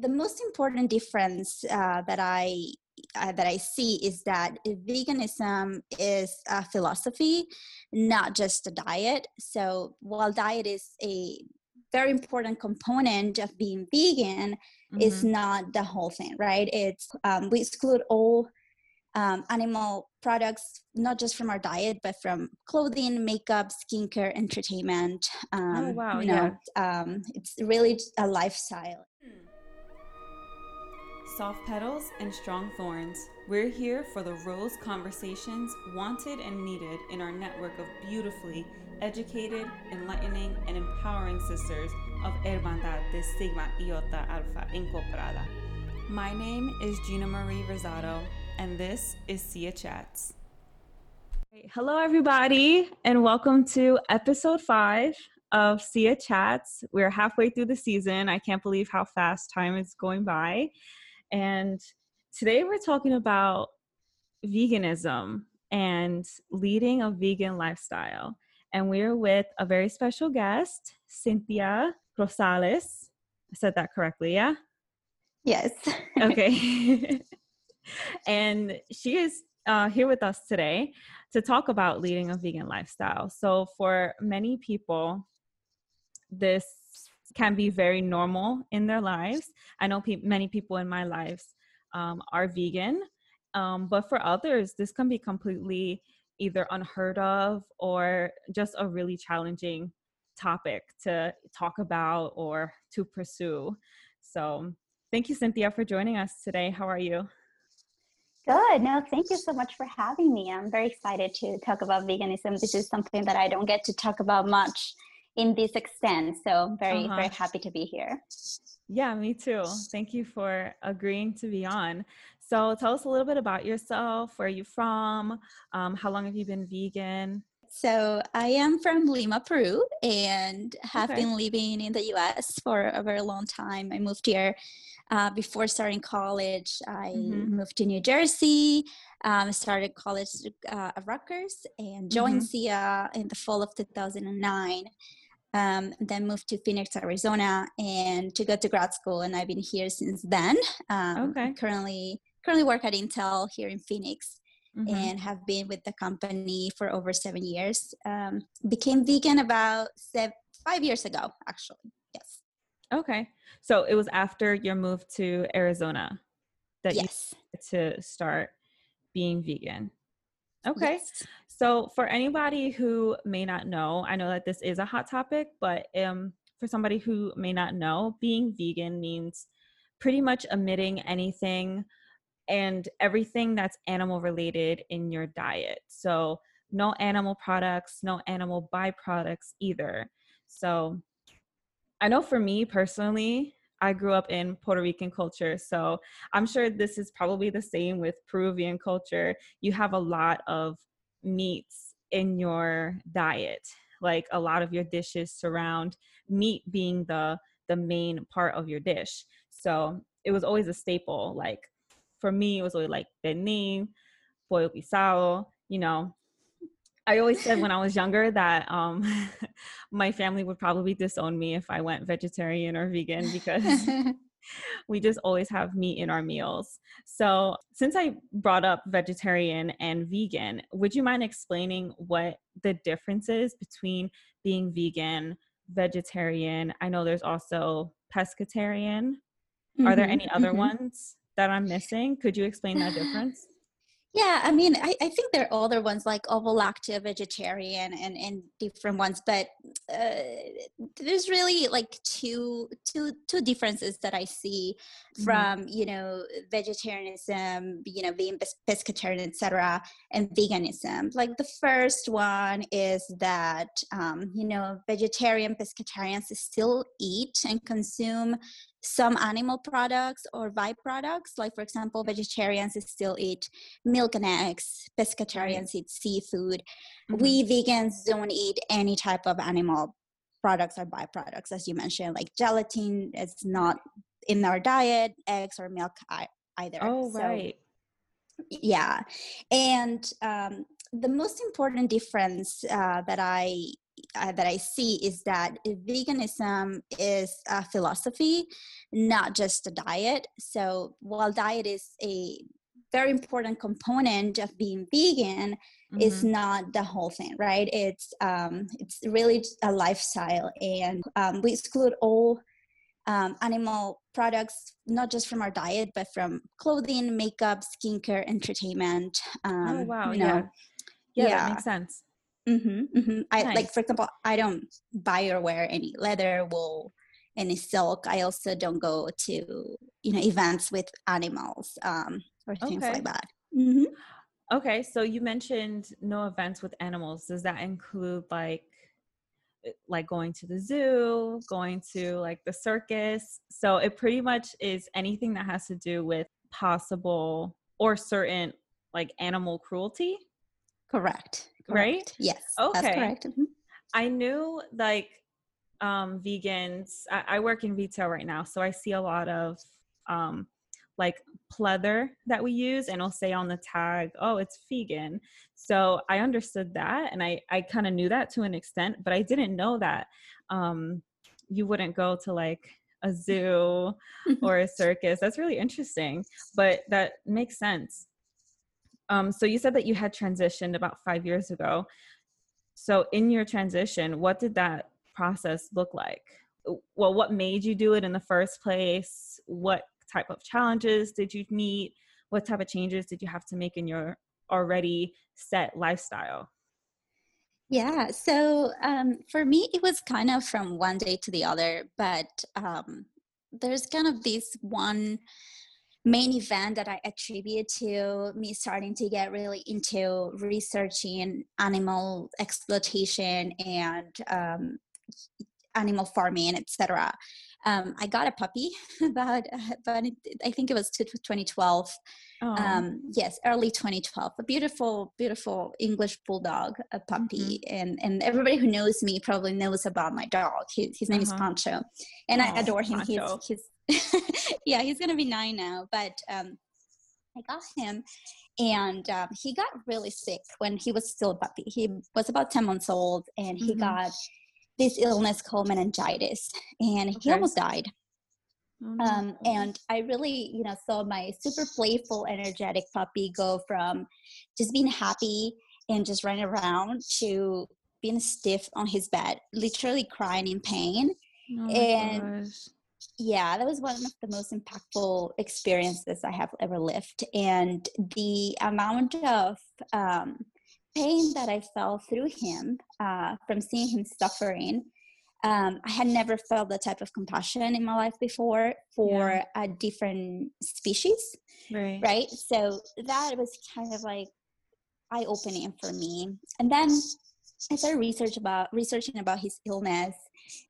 the most important difference uh, that I uh, that I see is that veganism is a philosophy, not just a diet. So while diet is a very important component of being vegan, mm-hmm. is not the whole thing, right? It's um, we exclude all um, animal products, not just from our diet, but from clothing, makeup, skincare, entertainment. Um, oh wow! You know, yeah. Um, it's really a lifestyle. Soft petals and strong thorns. We're here for the rose conversations wanted and needed in our network of beautifully educated, enlightening, and empowering sisters of Hermandad de Sigma Iota Alpha Incorporada. My name is Gina Marie Rosado, and this is Sia Chats. Hello, everybody, and welcome to episode five of Sia Chats. We're halfway through the season. I can't believe how fast time is going by. And today we're talking about veganism and leading a vegan lifestyle. And we're with a very special guest, Cynthia Rosales. I said that correctly, yeah? Yes. okay. and she is uh, here with us today to talk about leading a vegan lifestyle. So, for many people, this can be very normal in their lives. I know pe- many people in my lives um, are vegan, um, but for others, this can be completely either unheard of or just a really challenging topic to talk about or to pursue. So, thank you, Cynthia, for joining us today. How are you? Good. No, thank you so much for having me. I'm very excited to talk about veganism. This is something that I don't get to talk about much in this extent. So very, uh-huh. very happy to be here. Yeah, me too. Thank you for agreeing to be on. So tell us a little bit about yourself. Where are you from? Um, how long have you been vegan? So I am from Lima, Peru, and have okay. been living in the U.S. for a very long time. I moved here uh, before starting college. I mm-hmm. moved to New Jersey, um, started college uh, at Rutgers, and joined mm-hmm. SIA in the fall of 2009 um, then moved to Phoenix, Arizona, and to go to grad school. And I've been here since then. Um, okay. Currently, currently work at Intel here in Phoenix, mm-hmm. and have been with the company for over seven years. Um, became vegan about seven, five years ago, actually. Yes. Okay, so it was after your move to Arizona that yes. you to start being vegan. Okay. Yes. So, for anybody who may not know, I know that this is a hot topic, but um, for somebody who may not know, being vegan means pretty much omitting anything and everything that's animal related in your diet. So, no animal products, no animal byproducts either. So, I know for me personally, I grew up in Puerto Rican culture. So I'm sure this is probably the same with Peruvian culture. You have a lot of meats in your diet. Like a lot of your dishes surround meat being the the main part of your dish. So it was always a staple. Like for me, it was always like pernil, pollo guisado, you know, I always said when I was younger that um, my family would probably disown me if I went vegetarian or vegan because we just always have meat in our meals. So, since I brought up vegetarian and vegan, would you mind explaining what the difference is between being vegan, vegetarian? I know there's also pescatarian. Mm-hmm, Are there mm-hmm, any other mm-hmm. ones that I'm missing? Could you explain that difference? Yeah, I mean, I, I think there are other ones like ovo-lacto, vegetarian, and, and different ones, but uh, there's really like two two two differences that I see mm-hmm. from you know vegetarianism, you know, being pescatarian, etc., and veganism. Like the first one is that um, you know vegetarian pescatarians still eat and consume some animal products or byproducts. Like, for example, vegetarians still eat milk and eggs, pescatarians eat seafood. Mm-hmm. We vegans don't eat any type of animal products or byproducts, as you mentioned, like gelatin is not in our diet, eggs or milk either. Oh, right. So, yeah. And um, the most important difference uh, that I uh, that I see is that veganism is a philosophy, not just a diet. So while diet is a very important component of being vegan, mm-hmm. is not the whole thing, right? It's um, it's really a lifestyle, and um, we exclude all um, animal products, not just from our diet, but from clothing, makeup, skincare, entertainment. Um, oh wow! You know, yeah. yeah, yeah, that makes sense. Mm-hmm, mm-hmm. I nice. like, for example, I don't buy or wear any leather, wool, any silk. I also don't go to you know events with animals um, or things okay. like that. Mm-hmm. Okay, so you mentioned no events with animals. Does that include like eh, like going to the zoo, going to like the circus? So it pretty much is anything that has to do with possible or certain like animal cruelty. Correct. Correct. Right? Yes. Okay. That's correct. Mm-hmm. I knew like um vegans. I, I work in retail right now, so I see a lot of um like pleather that we use and it'll say on the tag oh it's vegan so i understood that and i i kind of knew that to an extent but i didn't know that um you wouldn't go to like a zoo or a circus that's really interesting but that makes sense um so you said that you had transitioned about five years ago so in your transition what did that process look like well what made you do it in the first place what type of challenges did you meet? What type of changes did you have to make in your already set lifestyle? Yeah, so um, for me, it was kind of from one day to the other, but um, there's kind of this one main event that I attribute to me starting to get really into researching animal exploitation and um, animal farming, etc um, I got a puppy about, about I think it was 2012. Um, yes, early 2012. A beautiful, beautiful English bulldog, a puppy, mm-hmm. and and everybody who knows me probably knows about my dog. His, his name uh-huh. is Pancho, and oh, I adore him. Pancho. He's he's yeah, he's gonna be nine now, but um, I got him and um, he got really sick when he was still a puppy. He was about 10 months old and he mm-hmm. got this illness called meningitis, and okay. he almost died. Mm-hmm. Um, and I really, you know, saw my super playful, energetic puppy go from just being happy and just running around to being stiff on his bed, literally crying in pain. Oh and gosh. Yeah, that was one of the most impactful experiences I have ever lived. And the amount of um, pain that I felt through him uh, from seeing him suffering, um, I had never felt that type of compassion in my life before for yeah. a different species. Right. Right. So that was kind of like eye opening for me. And then I started research about researching about his illness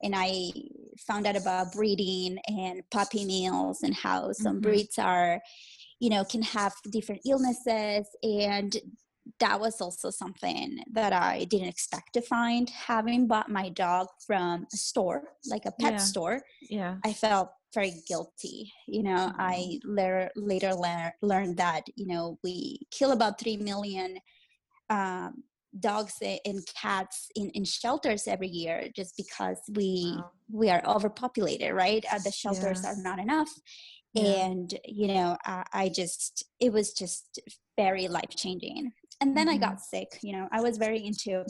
and I found out about breeding and puppy mills and how some mm-hmm. breeds are, you know, can have different illnesses and that was also something that I didn't expect to find. Having bought my dog from a store, like a pet yeah. store, yeah, I felt very guilty. You know, mm-hmm. I later later lear- learned that you know we kill about three million um, dogs and cats in, in shelters every year just because we wow. we are overpopulated. Right, uh, the shelters are not enough. Yeah. And you know, I, I just it was just very life changing and then mm-hmm. i got sick you know i was very into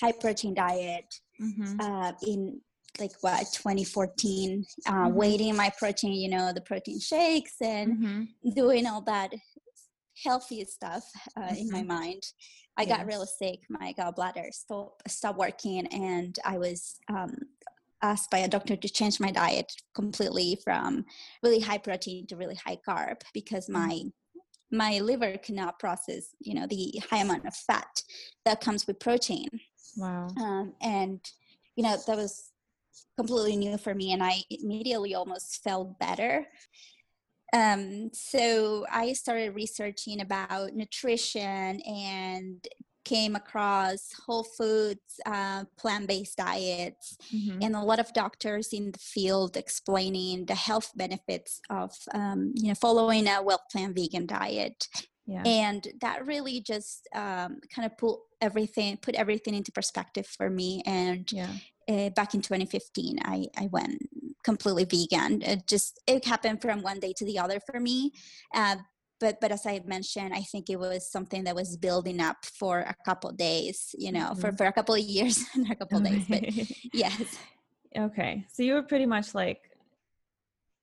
high protein diet mm-hmm. uh, in like what 2014 uh, mm-hmm. weighting my protein you know the protein shakes and mm-hmm. doing all that healthy stuff uh, in my mm-hmm. mind i yes. got really sick my gallbladder stopped stopped working and i was um, asked by a doctor to change my diet completely from really high protein to really high carb because mm. my my liver cannot process you know the high amount of fat that comes with protein wow um, and you know that was completely new for me and i immediately almost felt better um, so i started researching about nutrition and came across whole foods uh, plant-based diets mm-hmm. and a lot of doctors in the field explaining the health benefits of um, you know following a well planned vegan diet Yeah. And that really just um, kind of put everything put everything into perspective for me. And yeah. uh, back in 2015, I I went completely vegan. It just it happened from one day to the other for me. Uh, but but as I mentioned, I think it was something that was building up for a couple days, you know, mm-hmm. for for a couple of years and a couple days. But yes. Okay, so you were pretty much like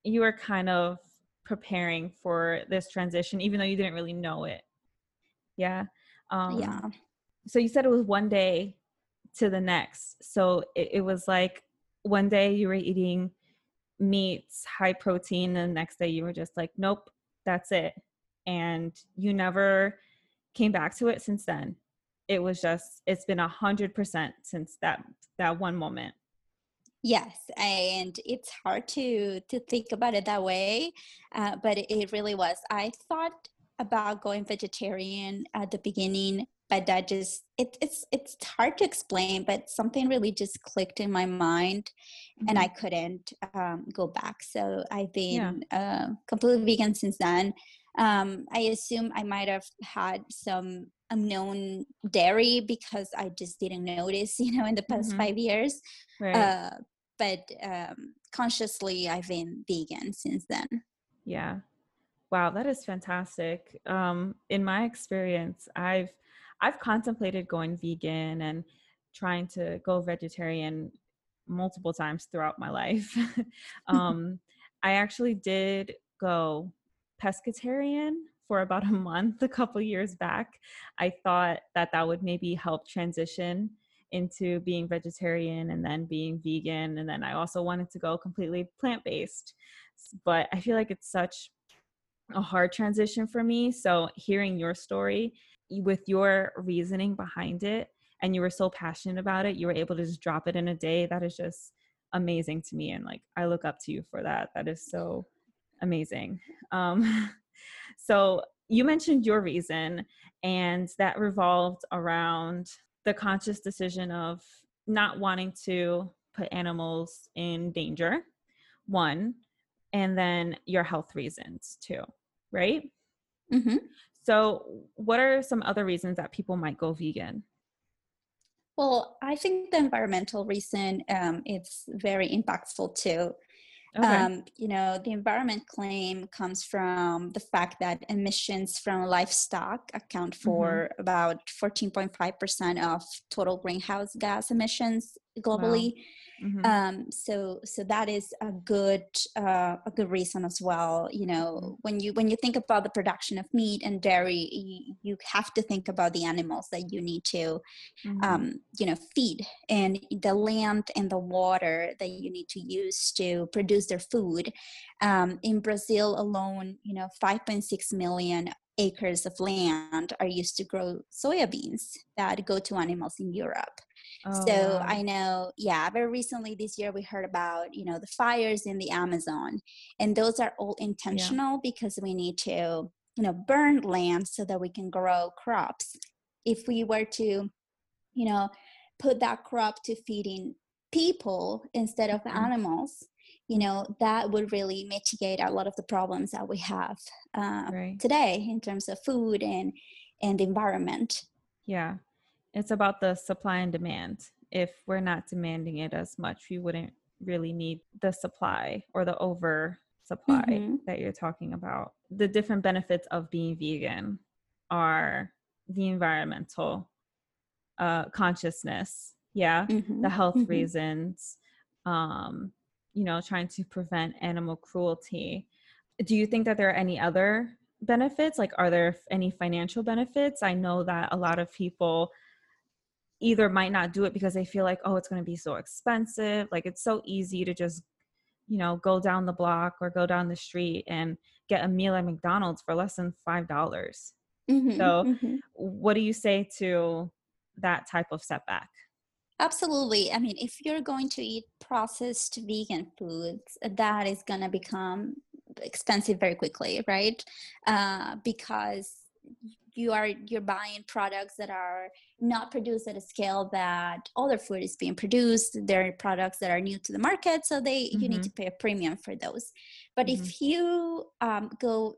you were kind of preparing for this transition, even though you didn't really know it. Yeah. Um, yeah. So you said it was one day to the next. So it, it was like one day you were eating meats, high protein, and the next day you were just like, nope, that's it. And you never came back to it since then. It was just, it's been a hundred percent since that that one moment. Yes, and it's hard to to think about it that way, uh, but it really was. I thought about going vegetarian at the beginning, but that just it, it's it's hard to explain. But something really just clicked in my mind, mm-hmm. and I mm-hmm. couldn't um, go back. So I've been yeah. uh, completely vegan since then. Um, I assume I might have had some unknown dairy because I just didn't notice, you know, in the past mm-hmm. five years. Right. Uh, but um, consciously, I've been vegan since then. Yeah. Wow, that is fantastic. Um, in my experience, I've I've contemplated going vegan and trying to go vegetarian multiple times throughout my life. um, I actually did go pescatarian for about a month a couple years back. I thought that that would maybe help transition into being vegetarian and then being vegan and then I also wanted to go completely plant-based. But I feel like it's such a hard transition for me. So hearing your story with your reasoning behind it and you were so passionate about it, you were able to just drop it in a day. That is just amazing to me and like I look up to you for that. That is so amazing. Um so you mentioned your reason and that revolved around the conscious decision of not wanting to put animals in danger, one, and then your health reasons too, right? Mm-hmm. So, what are some other reasons that people might go vegan? Well, I think the environmental reason um, it's very impactful too. Okay. Um, you know, the environment claim comes from the fact that emissions from livestock account for mm-hmm. about 14.5% of total greenhouse gas emissions globally. Wow. Mm-hmm. Um, so so that is a good uh, a good reason as well. You know, mm-hmm. when you when you think about the production of meat and dairy, you, you have to think about the animals that you need to, mm-hmm. um, you know, feed and the land and the water that you need to use to produce their food. Um, in Brazil alone, you know, 5.6 million acres of land are used to grow soybeans that go to animals in Europe. Oh, so. I know, yeah, very recently this year we heard about, you know, the fires in the Amazon. And those are all intentional yeah. because we need to, you know, burn land so that we can grow crops. If we were to, you know, put that crop to feeding people instead of mm-hmm. animals, you know that would really mitigate a lot of the problems that we have uh, right. today in terms of food and and the environment yeah it's about the supply and demand if we're not demanding it as much we wouldn't really need the supply or the over supply mm-hmm. that you're talking about the different benefits of being vegan are the environmental uh, consciousness yeah mm-hmm. the health mm-hmm. reasons um you know trying to prevent animal cruelty. Do you think that there are any other benefits? Like are there any financial benefits? I know that a lot of people either might not do it because they feel like oh it's going to be so expensive. Like it's so easy to just you know go down the block or go down the street and get a meal at mcdonald's for less than five dollars. Mm-hmm, so mm-hmm. what do you say to that type of setback Absolutely. I mean, if you're going to eat processed vegan foods, that is going to become expensive very quickly, right? Uh, because you are you're buying products that are not produced at a scale that other food is being produced they're products that are new to the market so they mm-hmm. you need mm-hmm. to pay a premium for those but mm-hmm. if you um, go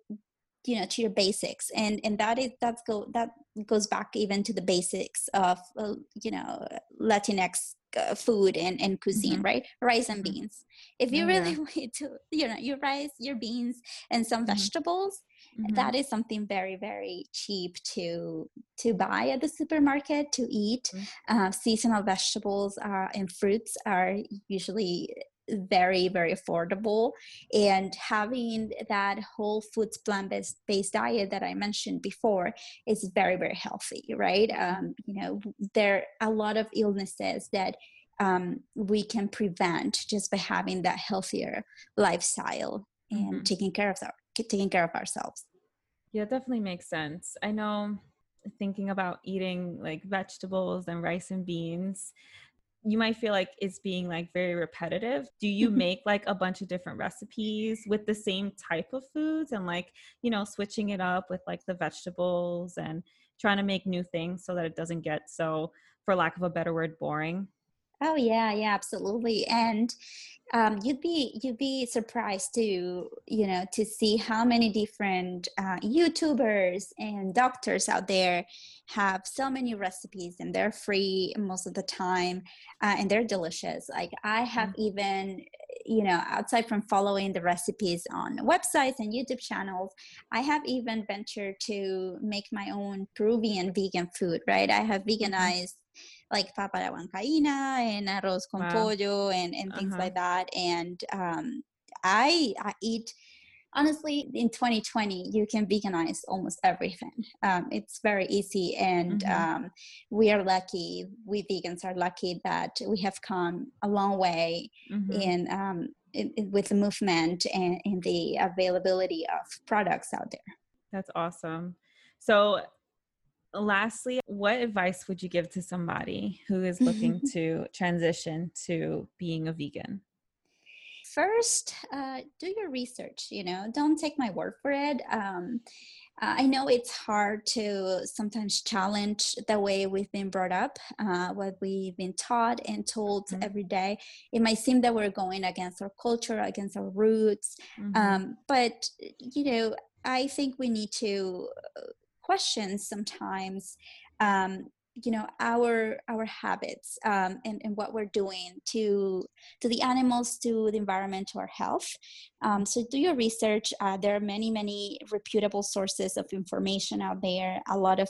you know to your basics and and that is that's go that goes back even to the basics of uh, you know latinx uh, food and, and cuisine mm-hmm. right rice and mm-hmm. beans if you oh, really yeah. want to you know your rice your beans and some mm-hmm. vegetables mm-hmm. that is something very very cheap to to buy at the supermarket to eat mm-hmm. uh, seasonal vegetables uh, and fruits are usually very very affordable and having that whole foods plant based diet that i mentioned before is very very healthy right? Um, you know there are a lot of illnesses that um, we can prevent just by having that healthier lifestyle and mm-hmm. taking care of our, taking care of ourselves. Yeah definitely makes sense. I know thinking about eating like vegetables and rice and beans you might feel like it's being like very repetitive. Do you mm-hmm. make like a bunch of different recipes with the same type of foods and like, you know, switching it up with like the vegetables and trying to make new things so that it doesn't get so, for lack of a better word, boring? Oh yeah, yeah, absolutely. And um, you'd be you'd be surprised to you know to see how many different uh, YouTubers and doctors out there have so many recipes and they're free most of the time uh, and they're delicious. Like I have mm-hmm. even you know outside from following the recipes on websites and youtube channels i have even ventured to make my own peruvian vegan food right i have mm-hmm. veganized like papa la huancaína and arroz con wow. pollo and, and things uh-huh. like that. And um, I, I eat, honestly, in 2020, you can veganize almost everything. Um, it's very easy. And mm-hmm. um, we are lucky, we vegans are lucky that we have come a long way mm-hmm. in, um, in, in, with the movement and, and the availability of products out there. That's awesome. So lastly, what advice would you give to somebody who is looking to transition to being a vegan? First, uh, do your research. You know, don't take my word for it. Um, uh, I know it's hard to sometimes challenge the way we've been brought up, uh, what we've been taught and told mm-hmm. every day. It might seem that we're going against our culture, against our roots, mm-hmm. um, but you know, I think we need to questions sometimes um, you know our our habits um, and, and what we're doing to to the animals to the environment to our health um, so do your research uh, there are many many reputable sources of information out there a lot of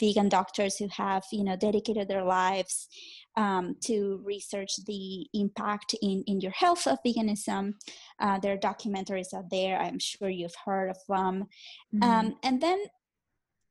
vegan doctors who have you know dedicated their lives um, to research the impact in, in your health of veganism. Uh, there are documentaries out there. I'm sure you've heard of them. Mm-hmm. Um, and then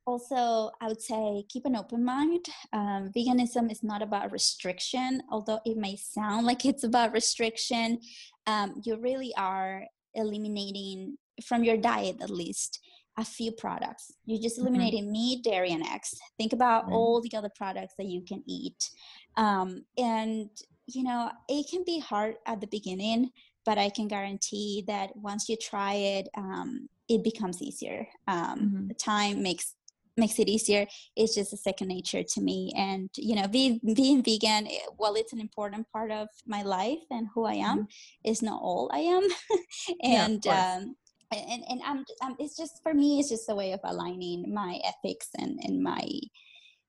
also i would say keep an open mind um, veganism is not about restriction although it may sound like it's about restriction um, you really are eliminating from your diet at least a few products you're just mm-hmm. eliminating mm-hmm. meat dairy and eggs think about all the other products that you can eat um, and you know it can be hard at the beginning but i can guarantee that once you try it um, it becomes easier um, mm-hmm. time makes makes it easier. It's just a second nature to me. And you know being, being vegan eh, while it's an important part of my life and who i am mm-hmm. is not all i am. And yeah, um and, and I'm, I'm it's just for me it's just a way of aligning my ethics and and my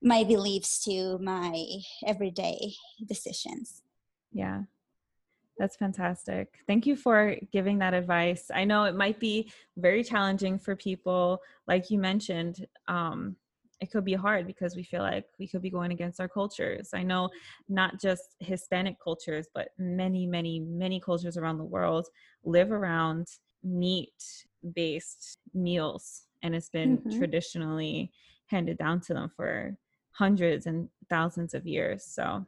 my beliefs to my everyday decisions. Yeah that's fantastic. Thank you for giving that advice. I know it might be very challenging for people, like you mentioned. Um, it could be hard because we feel like we could be going against our cultures. I know not just Hispanic cultures, but many, many, many cultures around the world live around meat based meals, and it's been mm-hmm. traditionally handed down to them for hundreds and thousands of years. So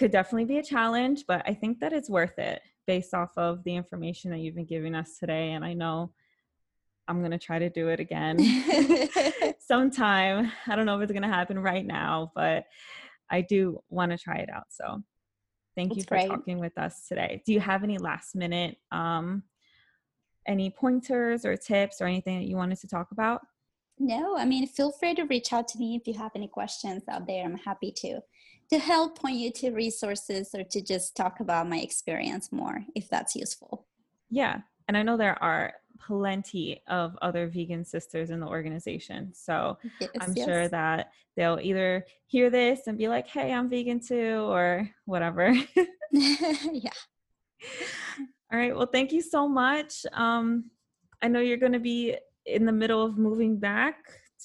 could definitely be a challenge, but I think that it's worth it based off of the information that you've been giving us today. And I know I'm going to try to do it again sometime. I don't know if it's going to happen right now, but I do want to try it out. So thank That's you for great. talking with us today. Do you have any last minute, um, any pointers or tips or anything that you wanted to talk about? No, I mean, feel free to reach out to me if you have any questions out there. I'm happy to to help point you to resources or to just talk about my experience more if that's useful. Yeah. And I know there are plenty of other vegan sisters in the organization. So Yes, I'm yes. sure that they'll either hear this and be like, hey, I'm vegan too, or whatever. yeah. All right. Well, thank you so much. Um, I know you're going to be in the middle of moving back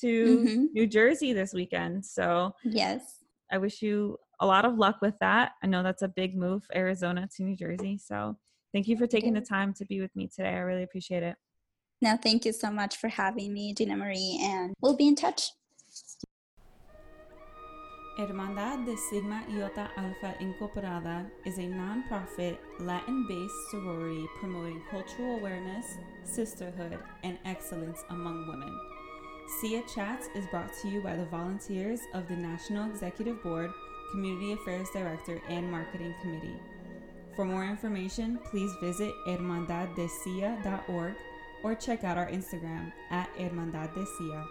to Mhm. New Jersey this weekend. So Yes. I wish you a lot of luck with that. I know that's a big move, Arizona to New Jersey. So thank you for taking the time to be with me today. I really appreciate it. No, thank you so much for having me, Gina Marie, and we'll be in touch. Hermandad de Sigma Iota Alpha Incorporada is a nonprofit Latin based sorority promoting cultural awareness, sisterhood, and excellence among women. SIA Chats is brought to you by the volunteers of the National Executive Board, Community Affairs Director, and Marketing Committee. For more information, please visit hermandaddesia.org or check out our Instagram at hermandaddesia.